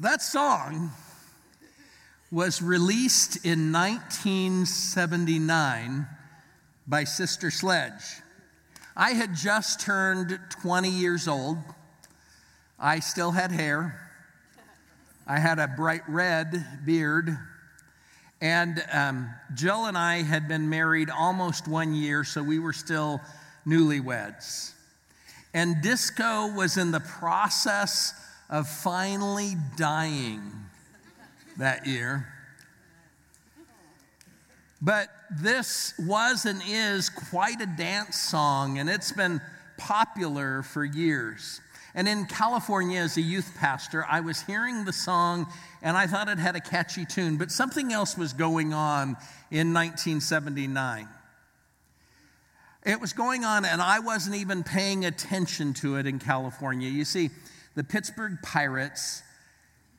That song was released in 1979 by Sister Sledge. I had just turned 20 years old. I still had hair. I had a bright red beard. And um, Jill and I had been married almost one year, so we were still newlyweds. And disco was in the process of finally dying that year. But this was and is quite a dance song, and it's been popular for years. And in California, as a youth pastor, I was hearing the song and I thought it had a catchy tune, but something else was going on in 1979. It was going on, and I wasn't even paying attention to it in California. You see, the Pittsburgh Pirates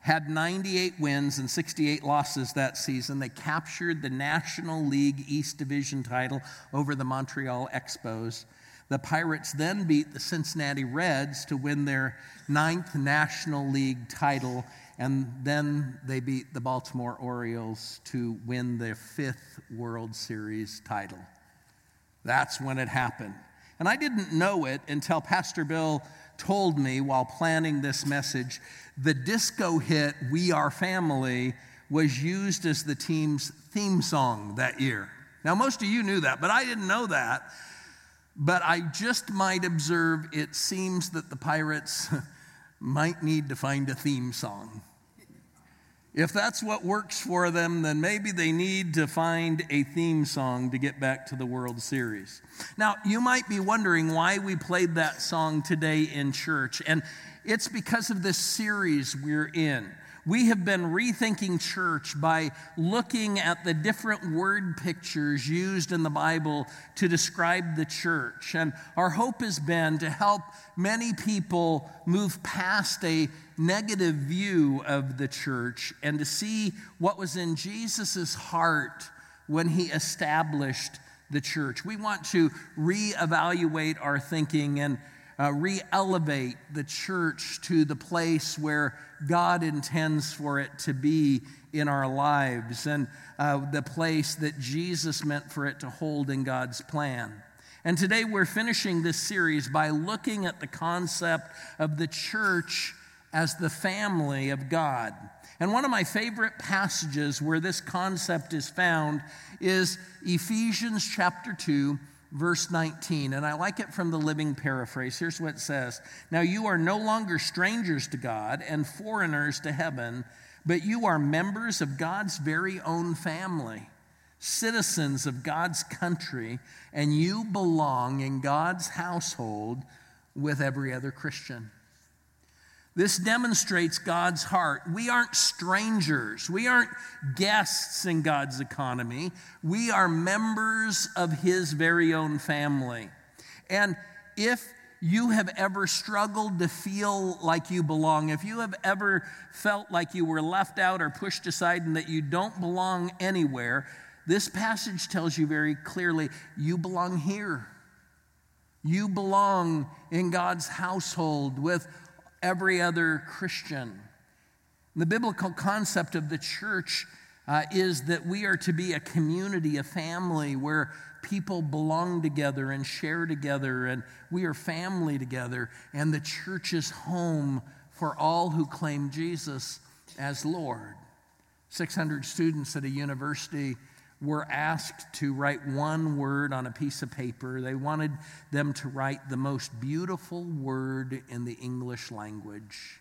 had 98 wins and 68 losses that season. They captured the National League East Division title over the Montreal Expos. The Pirates then beat the Cincinnati Reds to win their ninth National League title, and then they beat the Baltimore Orioles to win their fifth World Series title. That's when it happened. And I didn't know it until Pastor Bill told me while planning this message the disco hit We Are Family was used as the team's theme song that year. Now, most of you knew that, but I didn't know that. But I just might observe it seems that the Pirates might need to find a theme song. If that's what works for them, then maybe they need to find a theme song to get back to the World Series. Now, you might be wondering why we played that song today in church, and it's because of this series we're in. We have been rethinking church by looking at the different word pictures used in the Bible to describe the church. And our hope has been to help many people move past a negative view of the church and to see what was in Jesus' heart when he established the church. We want to reevaluate our thinking and uh, re elevate the church to the place where God intends for it to be in our lives and uh, the place that Jesus meant for it to hold in God's plan. And today we're finishing this series by looking at the concept of the church as the family of God. And one of my favorite passages where this concept is found is Ephesians chapter 2, verse 19. And I like it from the Living Paraphrase. Here's what it says Now you are no longer strangers to God and foreigners to heaven, but you are members of God's very own family, citizens of God's country, and you belong in God's household with every other Christian. This demonstrates God's heart. We aren't strangers. We aren't guests in God's economy. We are members of His very own family. And if you have ever struggled to feel like you belong, if you have ever felt like you were left out or pushed aside and that you don't belong anywhere, this passage tells you very clearly you belong here. You belong in God's household with every other Christian. The biblical concept of the church uh, is that we are to be a community, a family where people belong together and share together, and we are family together. And the church is home for all who claim Jesus as Lord. 600 students at a university were asked to write one word on a piece of paper. They wanted them to write the most beautiful word in the English language.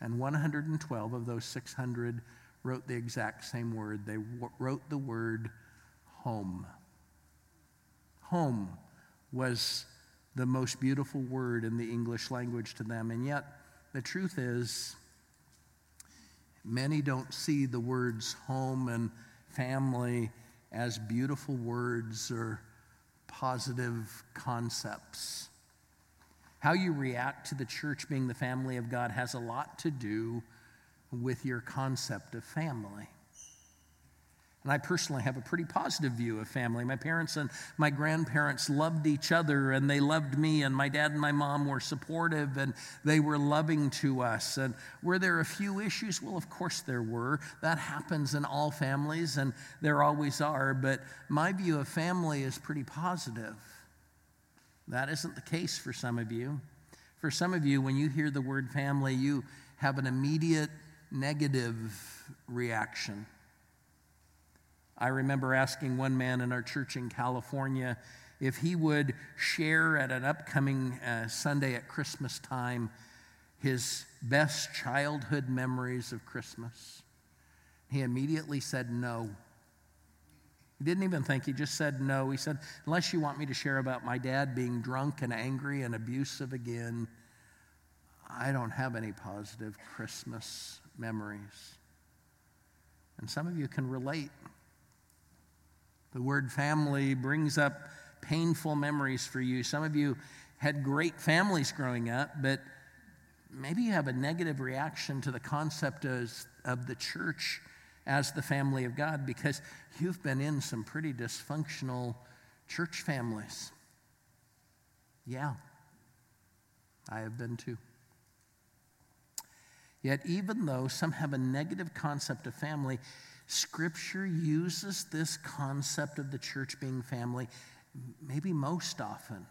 And 112 of those 600 wrote the exact same word. They wrote the word home. Home was the most beautiful word in the English language to them. And yet, the truth is, many don't see the words home and family as beautiful words or positive concepts. How you react to the church being the family of God has a lot to do with your concept of family. And I personally have a pretty positive view of family. My parents and my grandparents loved each other and they loved me, and my dad and my mom were supportive and they were loving to us. And were there a few issues? Well, of course there were. That happens in all families and there always are. But my view of family is pretty positive. That isn't the case for some of you. For some of you, when you hear the word family, you have an immediate negative reaction. I remember asking one man in our church in California if he would share at an upcoming uh, Sunday at Christmas time his best childhood memories of Christmas. He immediately said no. He didn't even think, he just said no. He said, Unless you want me to share about my dad being drunk and angry and abusive again, I don't have any positive Christmas memories. And some of you can relate. The word family brings up painful memories for you. Some of you had great families growing up, but maybe you have a negative reaction to the concept of, of the church as the family of God because you've been in some pretty dysfunctional church families. Yeah, I have been too. Yet, even though some have a negative concept of family, Scripture uses this concept of the church being family maybe most often.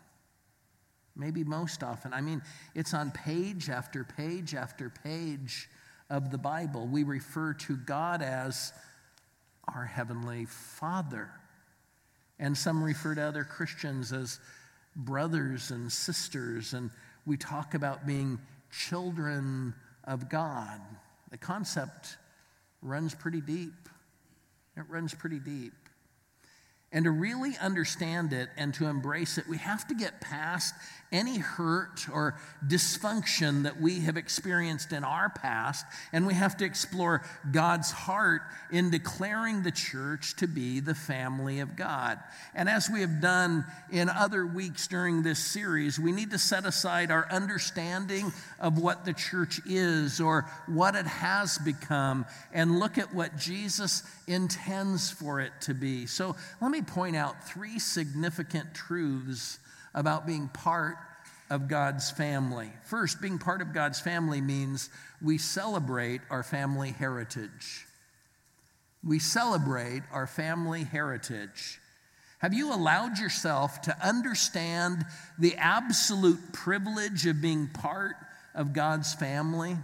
Maybe most often. I mean, it's on page after page after page of the Bible. We refer to God as our Heavenly Father. And some refer to other Christians as brothers and sisters. And we talk about being children of God. The concept runs pretty deep. It runs pretty deep. And to really understand it and to embrace it, we have to get past any hurt or dysfunction that we have experienced in our past, and we have to explore God's heart in declaring the church to be the family of God. And as we have done in other weeks during this series, we need to set aside our understanding of what the church is or what it has become and look at what Jesus intends for it to be. So let me point out three significant truths about being part of God's family. First, being part of God's family means we celebrate our family heritage. We celebrate our family heritage. Have you allowed yourself to understand the absolute privilege of being part of God's family?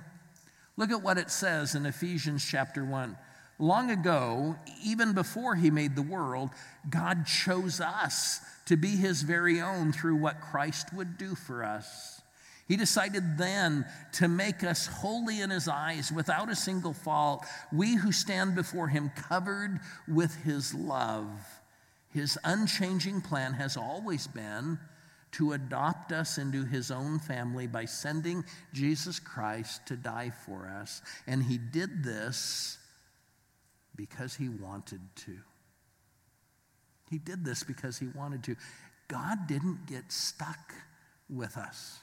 Look at what it says in Ephesians chapter 1. Long ago, even before he made the world, God chose us to be his very own through what Christ would do for us. He decided then to make us holy in his eyes without a single fault, we who stand before him covered with his love. His unchanging plan has always been to adopt us into his own family by sending Jesus Christ to die for us. And he did this because he wanted to. He did this because he wanted to. God didn't get stuck with us.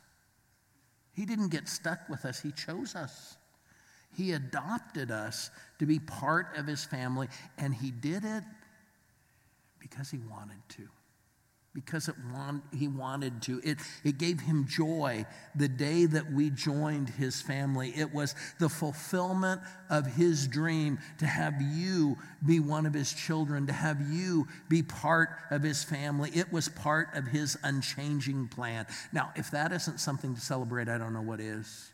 He didn't get stuck with us, He chose us. He adopted us to be part of His family, and He did it because He wanted to because it want, he wanted to. It, it gave him joy the day that we joined his family. It was the fulfillment of his dream to have you be one of his children, to have you be part of his family. It was part of his unchanging plan. Now, if that isn't something to celebrate, I don't know what is.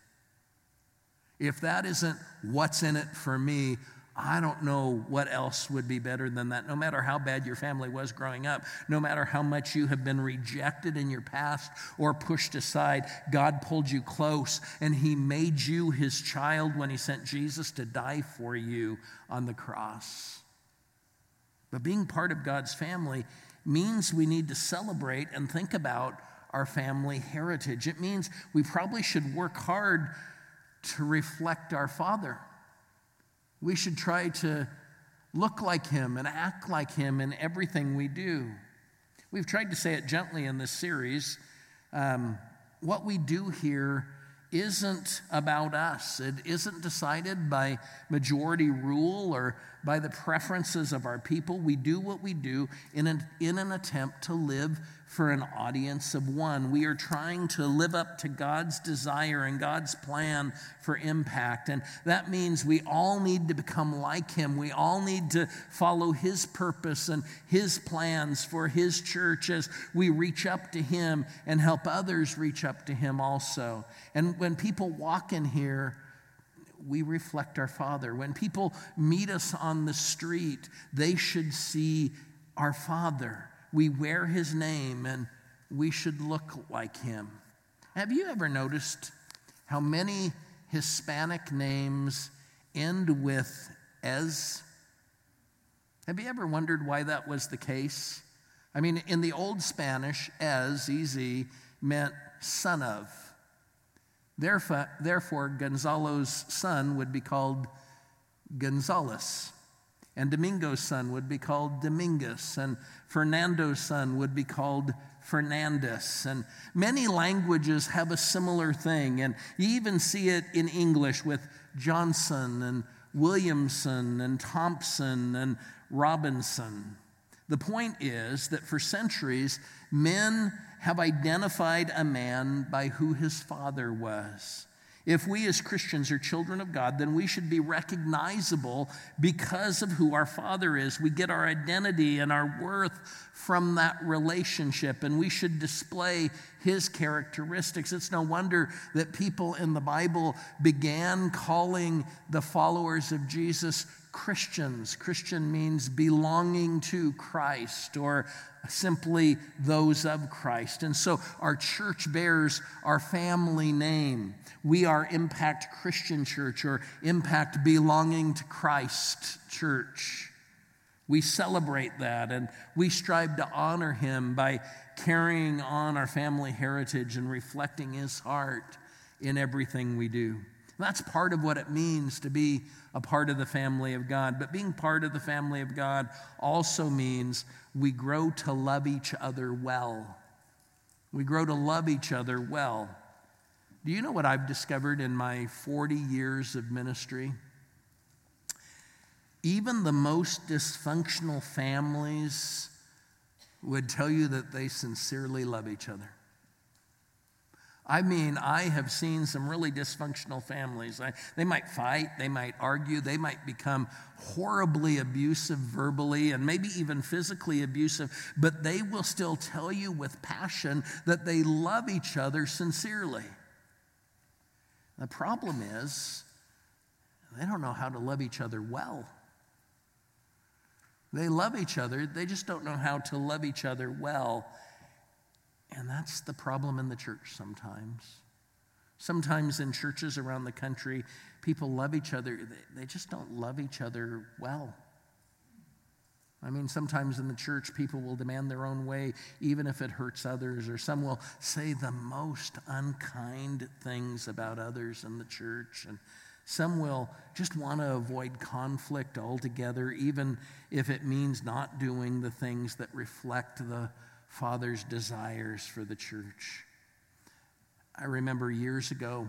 If that isn't what's in it for me, I don't know what else would be better than that. No matter how bad your family was growing up, no matter how much you have been rejected in your past or pushed aside, God pulled you close and He made you His child when He sent Jesus to die for you on the cross. But being part of God's family means we need to celebrate and think about our family heritage. It means we probably should work hard to reflect our Father. We should try to look like him and act like him in everything we do. We've tried to say it gently in this series. Um, what we do here isn't about us. It isn't decided by majority rule or by the preferences of our people. We do what we do in an, in an attempt to live for an audience of one. We are trying to live up to God's desire and God's plan for impact. And that means we all need to become like Him. We all need to follow His purpose and His plans for His church as we reach up to Him and help others reach up to Him also. And when people walk in here, we reflect our Father. When people meet us on the street, they should see our Father we wear his name and we should look like him. Have you ever noticed how many Hispanic names end with es? Have you ever wondered why that was the case? I mean, in the Old Spanish, es, ez, meant son of. Therefore, therefore, Gonzalo's son would be called Gonzales. And Domingo's son would be called Dominguez, and Fernando's son would be called Fernandez. And many languages have a similar thing, and you even see it in English with Johnson and Williamson and Thompson and Robinson. The point is that for centuries, men have identified a man by who his father was. If we as Christians are children of God, then we should be recognizable because of who our Father is. We get our identity and our worth from that relationship, and we should display His characteristics. It's no wonder that people in the Bible began calling the followers of Jesus Christians. Christian means belonging to Christ or simply those of Christ. And so our church bears our family name. We are Impact Christian Church or Impact Belonging to Christ Church. We celebrate that and we strive to honor him by carrying on our family heritage and reflecting his heart in everything we do. That's part of what it means to be a part of the family of God. But being part of the family of God also means we grow to love each other well. We grow to love each other well. Do you know what I've discovered in my 40 years of ministry? Even the most dysfunctional families would tell you that they sincerely love each other. I mean, I have seen some really dysfunctional families. I, they might fight, they might argue, they might become horribly abusive verbally and maybe even physically abusive, but they will still tell you with passion that they love each other sincerely. The problem is, they don't know how to love each other well. They love each other, they just don't know how to love each other well. And that's the problem in the church sometimes. Sometimes in churches around the country, people love each other, they, just don't love each other well. I mean, sometimes in the church, people will demand their own way, even if it hurts others, or some will say the most unkind things about others in the church. And some will just want to avoid conflict altogether, even if it means not doing the things that reflect the Father's desires for the church. I remember years ago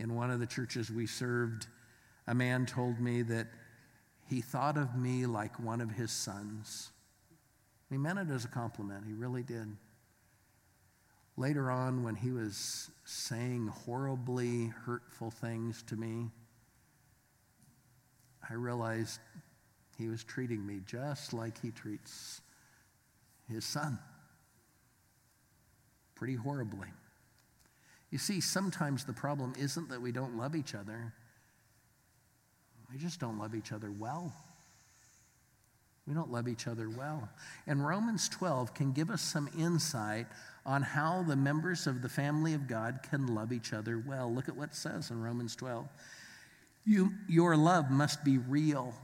in one of the churches we served, a man told me that he thought of me like one of his sons. He meant it as a compliment, he really did. Later on, when he was saying horribly hurtful things to me, I realized he was treating me just like he treats his son pretty horribly. You see, sometimes the problem isn't that we don't love each other, we just don't love each other well. We don't love each other well. And Romans 12 can give us some insight on how the members of the family of God can love each other well. Look at what it says in Romans 12. You, your love must be real.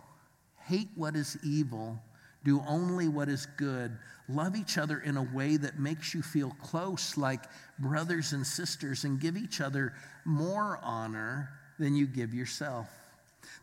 Hate what is evil do only what is good. Love each other in a way that makes you feel close, like brothers and sisters, and give each other more honor than you give yourself.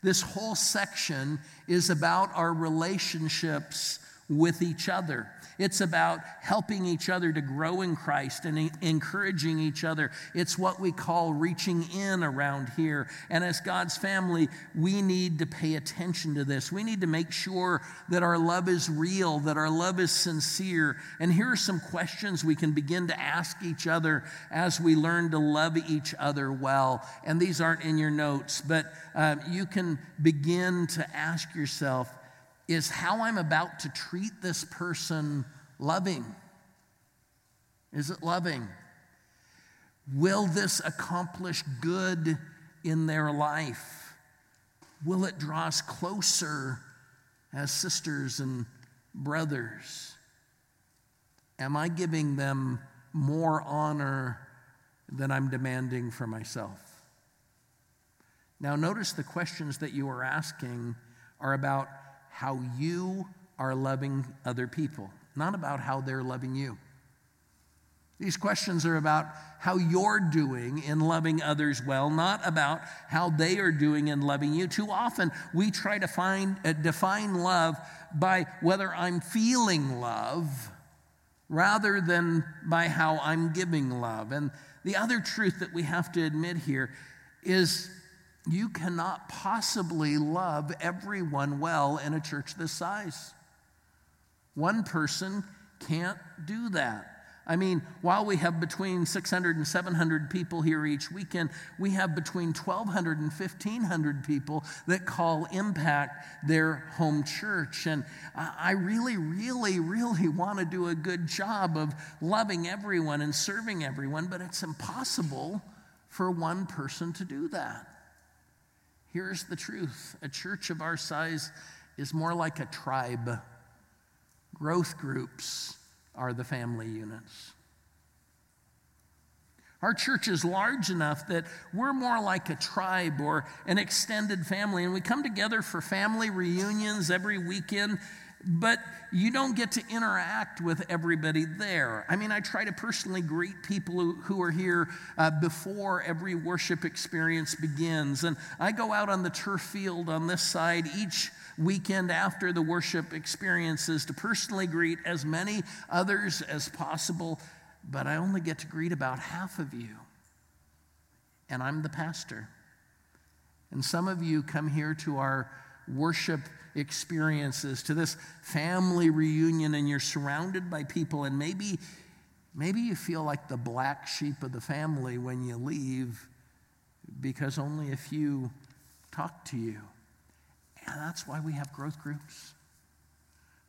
This whole section is about our relationships with each other. It's about helping each other to grow in Christ and encouraging each other. It's what we call reaching in around here. And as God's family, we need to pay attention to this. We need to make sure that our love is real, that our love is sincere. And here are some questions we can begin to ask each other as we learn to love each other well. And these aren't in your notes, but um, you can begin to ask yourself is how I'm about to treat this person loving? Is it loving? Will this accomplish good in their life? Will it draw us closer as sisters and brothers? Am I giving them more honor than I'm demanding for myself? Now, notice the questions that you are asking are about how you are loving other people, not about how they're loving you. These questions are about how you're doing in loving others well, not about how they are doing in loving you. Too often, we try to find, uh, define love by whether I'm feeling love rather than by how I'm giving love. And the other truth that we have to admit here is you cannot possibly love everyone well in a church this size. One person can't do that. I mean, while we have between 600 and 700 people here each weekend, we have between 1,200 and 1,500 people that call Impact their home church. And I really, really, really want to do a good job of loving everyone and serving everyone, but it's impossible for one person to do that. Here's the truth a church of our size is more like a tribe. Growth groups are the family units. Our church is large enough that we're more like a tribe or an extended family, and we come together for family reunions every weekend but you don't get to interact with everybody there. I mean, I try to personally greet people who, who are here uh, before every worship experience begins. And I go out on the turf field on this side each weekend after the worship experiences to personally greet as many others as possible, but I only get to greet about half of you. And I'm the pastor. And some of you come here to our worship experiences, to this family reunion, and you're surrounded by people, and maybe, maybe you feel like the black sheep of the family when you leave because only a few talk to you. And that's why we have growth groups.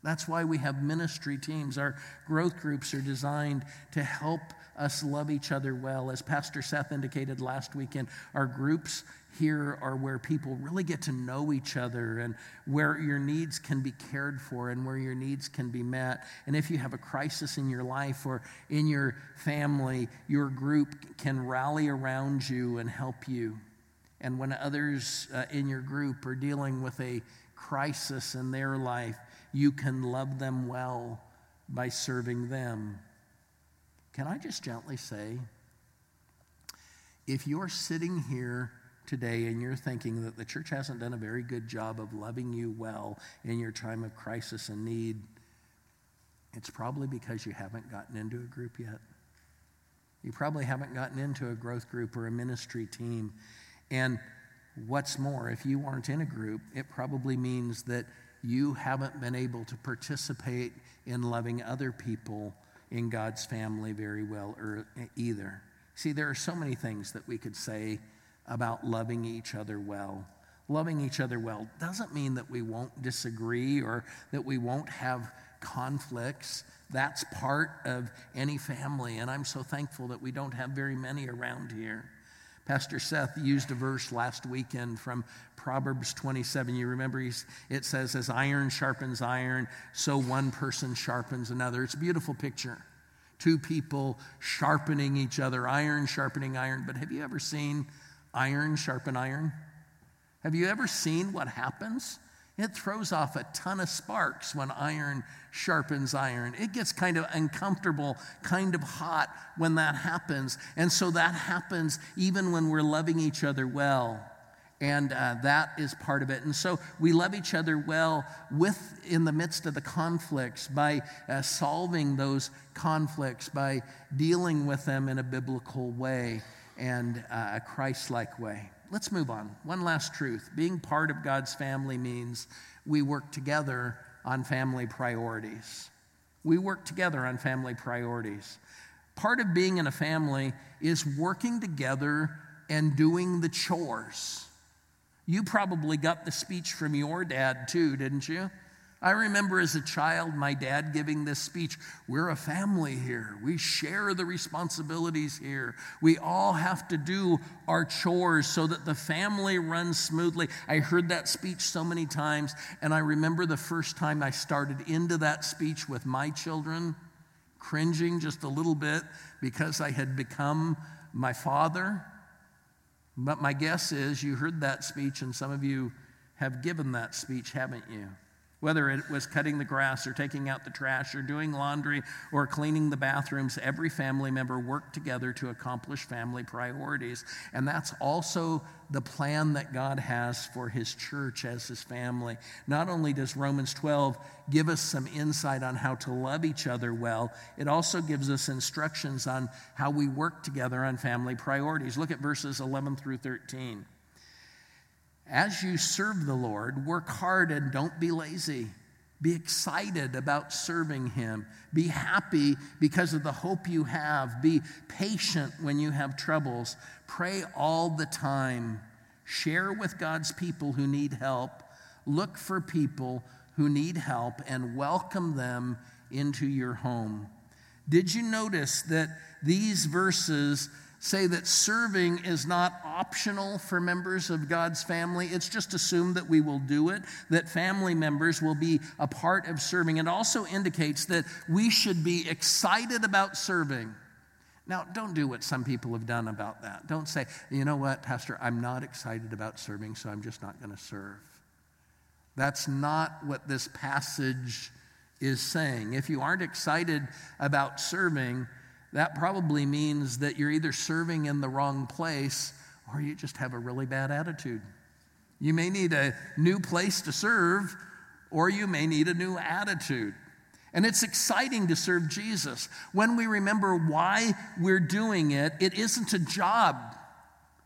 That's why we have ministry teams. Our growth groups are designed to help us love each other well. As Pastor Seth indicated last weekend, our groups here are where people really get to know each other and where your needs can be cared for and where your needs can be met. And if you have a crisis in your life or in your family, your group can rally around you and help you. And when others uh, in your group are dealing with a crisis in their life, you can love them well by serving them. Can I just gently say, if you're sitting here today and you're thinking that the church hasn't done a very good job of loving you well in your time of crisis and need, it's probably because you haven't gotten into a group yet. You probably haven't gotten into a growth group or a ministry team. And what's more, if you aren't in a group, it probably means that you haven't been able to participate in loving other people in God's family very well or either. See, there are so many things that we could say about loving each other well. Loving each other well doesn't mean that we won't disagree or that we won't have conflicts. That's part of any family, and I'm so thankful that we don't have very many around here. Pastor Seth used a verse last weekend from Proverbs 27. You remember it says, As iron sharpens iron, so one person sharpens another. It's a beautiful picture. Two people sharpening each other, iron sharpening iron. But have you ever seen iron sharpen iron? Have you ever seen what happens? It throws off a ton of sparks when iron sharpens iron. It gets kind of uncomfortable, kind of hot when that happens. And so that happens even when we're loving each other well. And uh, that is part of it. And so we love each other well with in the midst of the conflicts by uh, solving those conflicts, by dealing with them in a biblical way and uh, a Christ like way. Let's move on. One last truth being part of God's family means we work together on family priorities. We work together on family priorities. Part of being in a family is working together and doing the chores. You probably got the speech from your dad too, didn't you? I remember as a child my dad giving this speech We're a family here. We share the responsibilities here. We all have to do our chores so that the family runs smoothly. I heard that speech so many times, and I remember the first time I started into that speech with my children, cringing just a little bit because I had become my father. But my guess is you heard that speech, and some of you have given that speech, haven't you? Whether it was cutting the grass or taking out the trash or doing laundry or cleaning the bathrooms, every family member worked together to accomplish family priorities. And that's also the plan that God has for his church as his family. Not only does Romans 12 give us some insight on how to love each other well, it also gives us instructions on how we work together on family priorities. Look at verses 11 through 13. As you serve the Lord, work hard and don't be lazy. Be excited about serving Him. Be happy because of the hope you have. Be patient when you have troubles. Pray all the time. Share with God's people who need help. Look for people who need help and welcome them into your home. Did you notice that these verses say that serving is not optional for members of God's family. It's just assumed that we will do it, that family members will be a part of serving. It also indicates that we should be excited about serving. Now, don't do what some people have done about that. Don't say, you know what, Pastor, I'm not excited about serving, so I'm just not going to serve. That's not what this passage is saying. If you aren't excited about serving, that probably means that you're either serving in the wrong place or you just have a really bad attitude. You may need a new place to serve, or you may need a new attitude. And it's exciting to serve Jesus. When we remember why we're doing it, it isn't a job,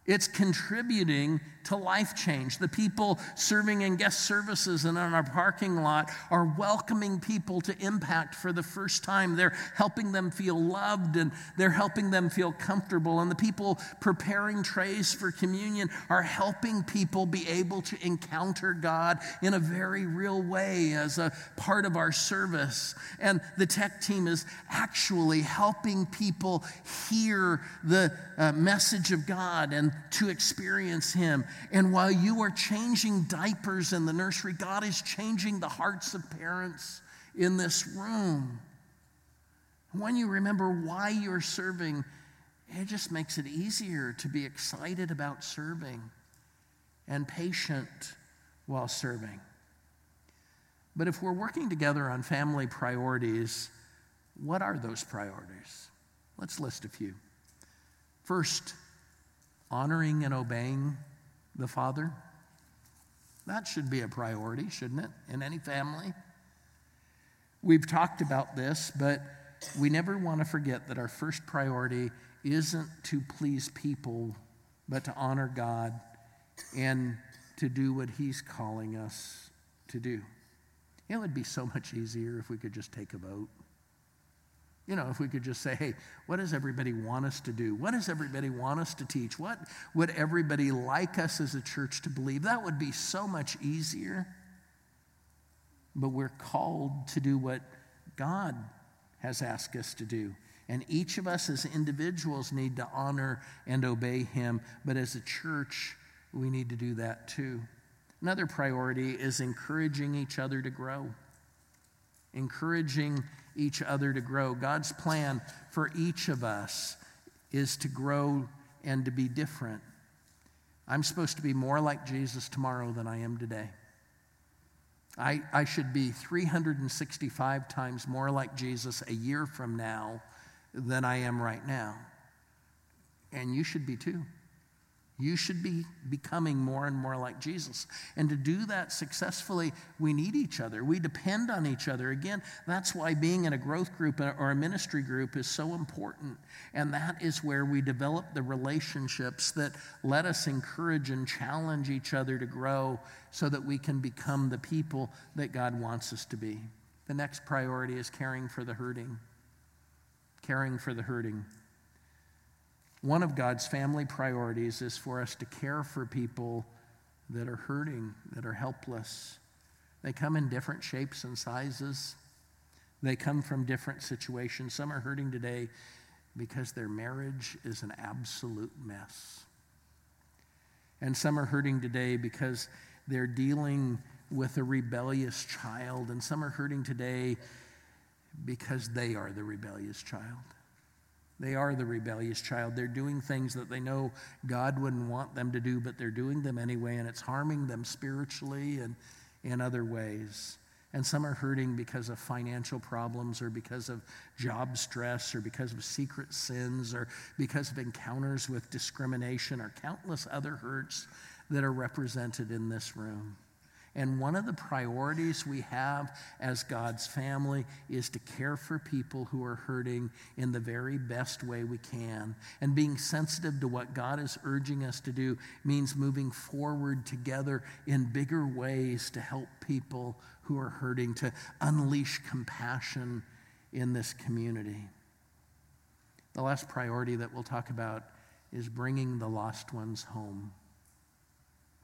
it's contributing to life change. The people serving in guest services and in our parking lot are welcoming people to impact for the first time. They're helping them feel loved and they're helping them feel comfortable. And the people preparing trays for communion are helping people be able to encounter God in a very real way as a part of our service. And the tech team is actually helping people hear the uh, message of God and to experience Him. And while you are changing diapers in the nursery, God is changing the hearts of parents in this room. When you remember why you're serving, it just makes it easier to be excited about serving and patient while serving. But if we're working together on family priorities, what are those priorities? Let's list a few. First, honoring and obeying the Father? That should be a priority, shouldn't it, in any family? We've talked about this, but we never want to forget that our first priority isn't to please people, but to honor God and to do what He's calling us to do. It would be so much easier if we could just take a vote. You know, if we could just say, hey, what does everybody want us to do? What does everybody want us to teach? What would everybody like us as a church to believe? That would be so much easier. But we're called to do what God has asked us to do. And each of us as individuals need to honor and obey Him. But as a church, we need to do that too. Another priority is encouraging each other to grow. Encouraging each other to grow. God's plan for each of us is to grow and to be different. I'm supposed to be more like Jesus tomorrow than I am today. I, I should be 365 times more like Jesus a year from now than I am right now. And you should be too. You should be becoming more and more like Jesus. And to do that successfully, we need each other. We depend on each other. Again, that's why being in a growth group or a ministry group is so important. And that is where we develop the relationships that let us encourage and challenge each other to grow so that we can become the people that God wants us to be. The next priority is caring for the hurting. Caring for the hurting. One of God's family priorities is for us to care for people that are hurting, that are helpless. They come in different shapes and sizes. They come from different situations. Some are hurting today because their marriage is an absolute mess. And some are hurting today because they're dealing with a rebellious child. And some are hurting today because they are the rebellious child. They are the rebellious child. They're doing things that they know God wouldn't want them to do, but they're doing them anyway, and it's harming them spiritually and in other ways. And some are hurting because of financial problems or because of job stress or because of secret sins or because of encounters with discrimination or countless other hurts that are represented in this room. And one of the priorities we have as God's family is to care for people who are hurting in the very best way we can. And being sensitive to what God is urging us to do means moving forward together in bigger ways to help people who are hurting, to unleash compassion in this community. The last priority that we'll talk about is bringing the lost ones home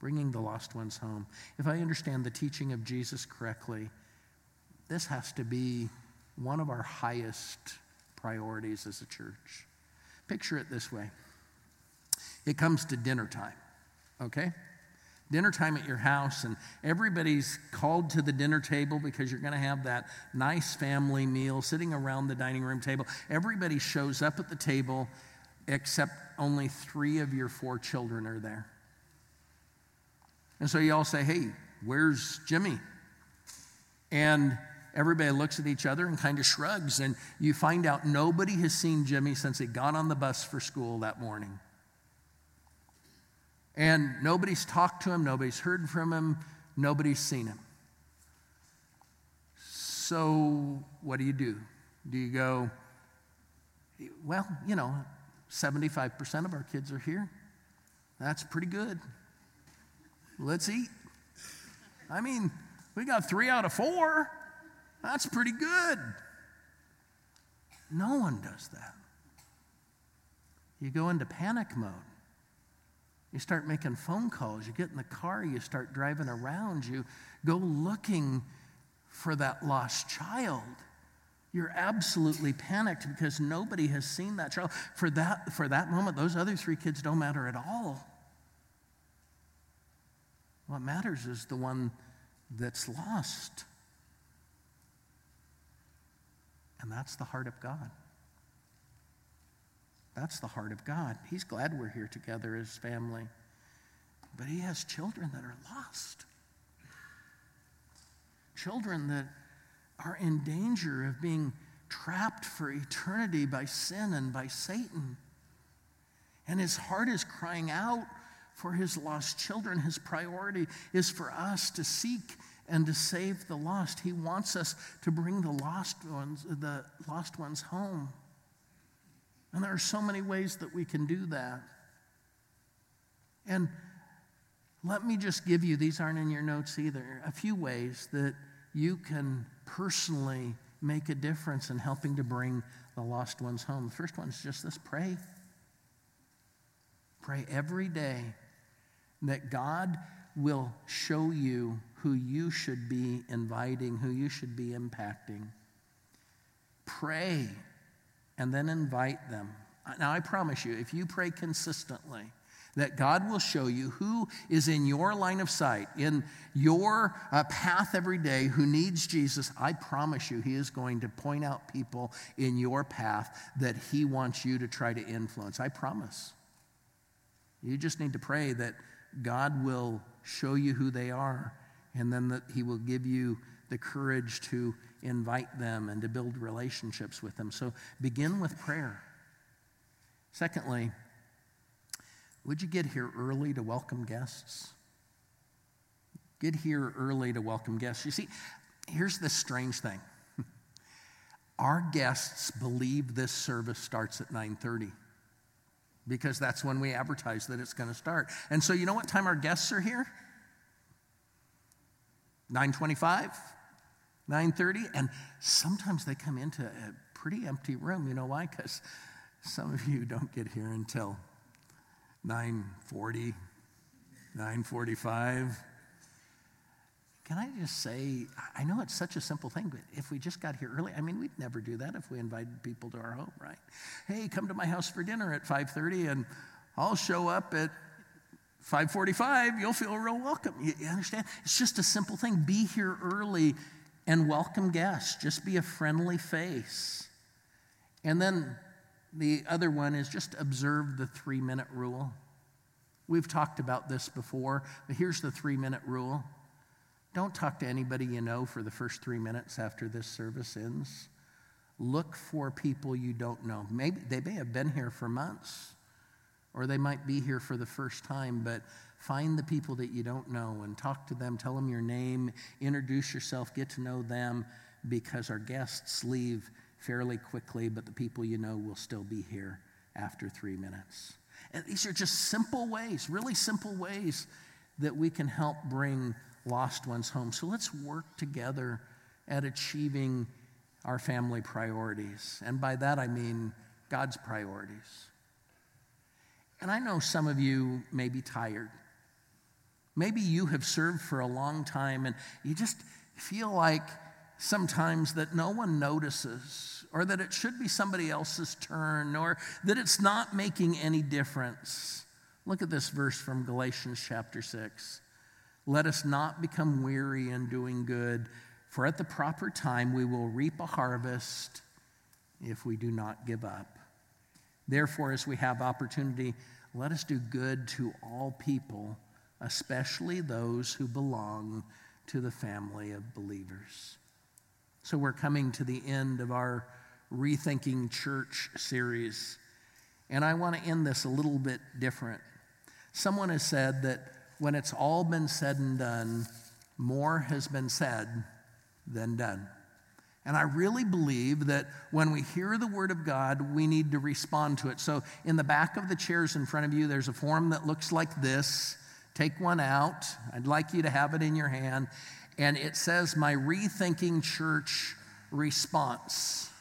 bringing the lost ones home. If I understand the teaching of Jesus correctly, this has to be one of our highest priorities as a church. Picture it this way it comes to dinner time, okay? Dinner time at your house, and everybody's called to the dinner table because you're going to have that nice family meal sitting around the dining room table. Everybody shows up at the table, except only three of your four children are there. And so you all say, hey, where's Jimmy? And everybody looks at each other and kind of shrugs. And you find out nobody has seen Jimmy since he got on the bus for school that morning. And nobody's talked to him, nobody's heard from him, nobody's seen him. So, what do you do? Do you go, well, you know, 75% of our kids are here. That's pretty good. Let's eat. I mean, we got three out of four. That's pretty good. No one does that. You go into panic mode. You start making phone calls. You get in the car. You start driving around. You go looking for that lost child. You're absolutely panicked because nobody has seen that child. For that, for that moment, those other three kids don't matter at all. What matters is the one that's lost. And that's the heart of God. That's the heart of God. He's glad we're here together as family. But He has children that are lost. Children that are in danger of being trapped for eternity by sin and by Satan. And His heart is crying out for his lost children. His priority is for us to seek and to save the lost. He wants us to bring the lost ones, the lost ones home. And there are so many ways that we can do that. And let me just give you, these aren't in your notes either, a few ways that you can personally make a difference in helping to bring the lost ones home. The first one is just this pray. Pray every day that God will show you who you should be inviting, who you should be impacting. Pray and then invite them. Now, I promise you, if you pray consistently, that God will show you who is in your line of sight, in your uh, path every day, who needs Jesus. I promise you, He is going to point out people in your path that He wants you to try to influence. I promise. You just need to pray that God will show you who they are, and then that He will give you the courage to invite them and to build relationships with them. So begin with prayer. Secondly, would you get here early to welcome guests? Get here early to welcome guests. You see, here's the strange thing. Our guests believe this service starts at 9:30 because that's when we advertise that it's going to start. And so you know what time our guests are here? 9:25, 9:30, and sometimes they come into a pretty empty room. You know why? Cuz some of you don't get here until 9:40, 9:45. Can I just say, I know it's such a simple thing, but if we just got here early, I mean, we'd never do that if we invited people to our home, right? Hey, come to my house for dinner at 5:30, and I'll show up at 5:45. You'll feel real welcome. You, you understand? It's just a simple thing. Be here early and welcome guests. Just be a friendly face. And then the other one is just observe the three minute rule. We've talked about this before, but here's the three minute rule don't talk to anybody you know for the first three minutes after this service ends. Look for people you don't know. Maybe they may have been here for months, or they might be here for the first time, but find the people that you don't know and talk to them. Tell them your name, introduce yourself, get to know them, because our guests leave fairly quickly, but the people you know will still be here after three minutes. And these are just simple ways, really simple ways that we can help bring lost ones home. So let's work together at achieving our family priorities. And by that I mean God's priorities. And I know some of you may be tired. Maybe you have served for a long time and you just feel like sometimes that no one notices, or that it should be somebody else's turn, or that it's not making any difference. Look at this verse from Galatians chapter 6. Let us not become weary in doing good, for at the proper time we will reap a harvest if we do not give up. Therefore, as we have opportunity, let us do good to all people, especially those who belong to the family of believers. So we're coming to the end of our Rethinking Church series. And I want to end this a little bit different. Someone has said that when it's all been said and done, more has been said than done. And I really believe that when we hear the Word of God, we need to respond to it. So, in the back of the chairs in front of you, there's a form that looks like this. Take one out. I'd like you to have it in your hand and it says, My Rethinking Church Response.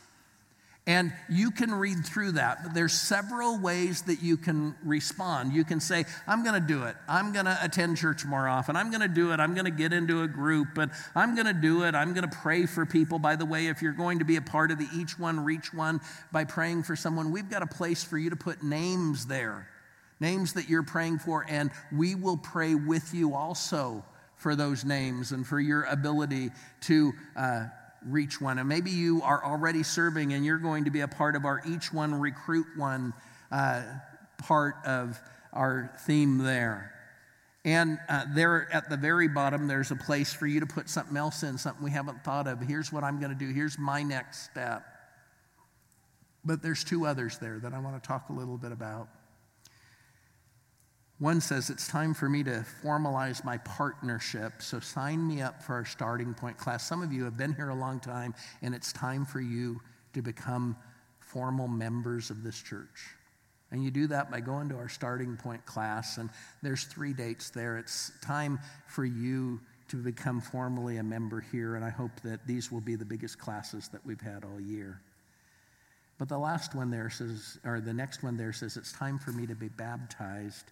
And you can read through that, but there's several ways that you can respond. You can say, I'm going to do it. I'm going to attend church more often. I'm going to do it. I'm going to get into a group, and I'm going to do it. I'm going to pray for people. By the way, if you're going to be a part of the Each One Reach One by praying for someone, we've got a place for you to put names there, names that you're praying for, and we will pray with you also for those names and for your ability to uh, reach one. And maybe you are already serving and you're going to be a part of our Each One Recruit One uh, part of our theme there. And uh, there at the very bottom, there's a place for you to put something else in, something we haven't thought of. Here's what I'm going to do. Here's my next step. But there's two others there that I want to talk a little bit about. One says, It's time for me to formalize my partnership, so sign me up for our starting point class. Some of you have been here a long time, and it's time for you to become formal members of this church. And you do that by going to our starting point class, and there's three dates there. It's time for you to become formally a member here, and I hope that these will be the biggest classes that we've had all year. But the last one there says, or the next one there says, it's time for me to be baptized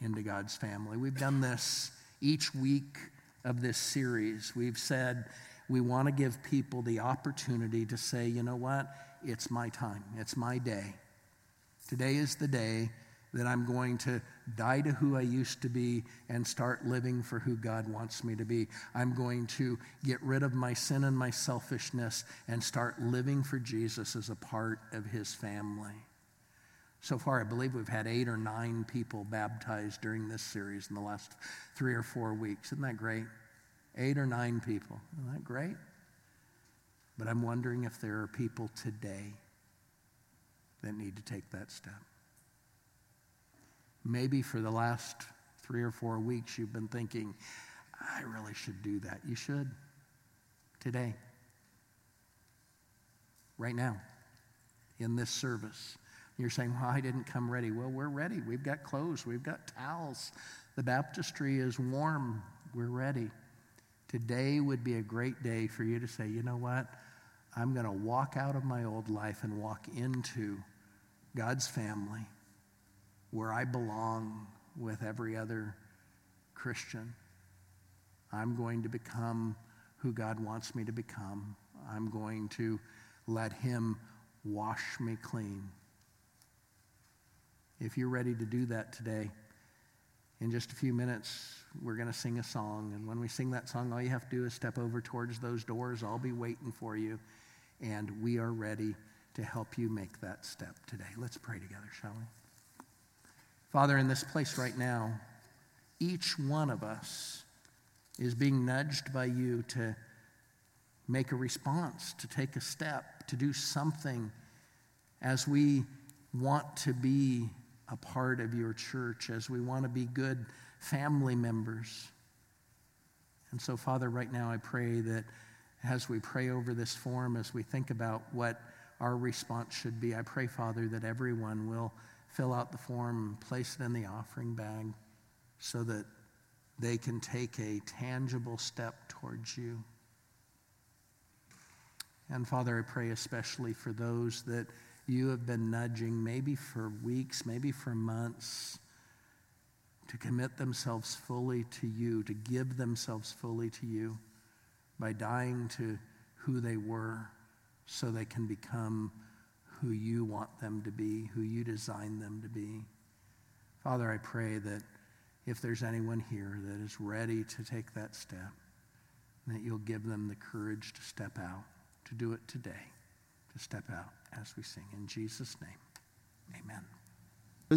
into God's family. We've done this each week of this series. We've said we want to give people the opportunity to say, you know what? It's my time, it's my day. Today is the day that I'm going to die to who I used to be and start living for who God wants me to be. I'm going to get rid of my sin and my selfishness and start living for Jesus as a part of his family. So far, I believe we've had eight or nine people baptized during this series in the last three or four weeks. Isn't that great? Eight or nine people. Isn't that great? But I'm wondering if there are people today that need to take that step. maybe for the last three or four weeks you've been thinking, I really should do that. You should today, right now, in this service. You're saying, Well, I didn't come ready. Well, we're ready. We've got clothes, we've got towels. The baptistry is warm. We're ready. Today would be a great day for you to say, You know what? I'm going to walk out of my old life and walk into God's family where I belong with every other Christian. I'm going to become who God wants me to become. I'm going to let Him wash me clean. If you're ready to do that today, in just a few minutes, we're going to sing a song. And when we sing that song, all you have to do is step over towards those doors. I'll be waiting for you. And we are ready to help you make that step today. Let's pray together, shall we? Father, in this place right now, each one of us is being nudged by you to make a response, to take a step, to do something as we want to be a part of your church, as we want to be good family members. And so, Father, right now I pray that as we pray over this form, as we think about what our response should be, I pray, Father, that everyone will fill out the form place it in the offering bag so that they can take a tangible step towards you. And Father, I pray especially for those that you have been nudging, maybe for weeks, maybe for months, to commit themselves fully to you, to give themselves fully to you by dying to who they were so they can become who you want them to be, who you designed them to be. Father, I pray that if there's anyone here that is ready to take that step, that you'll give them the courage to step out, to do it today, step out as we sing. In Jesus' name, amen.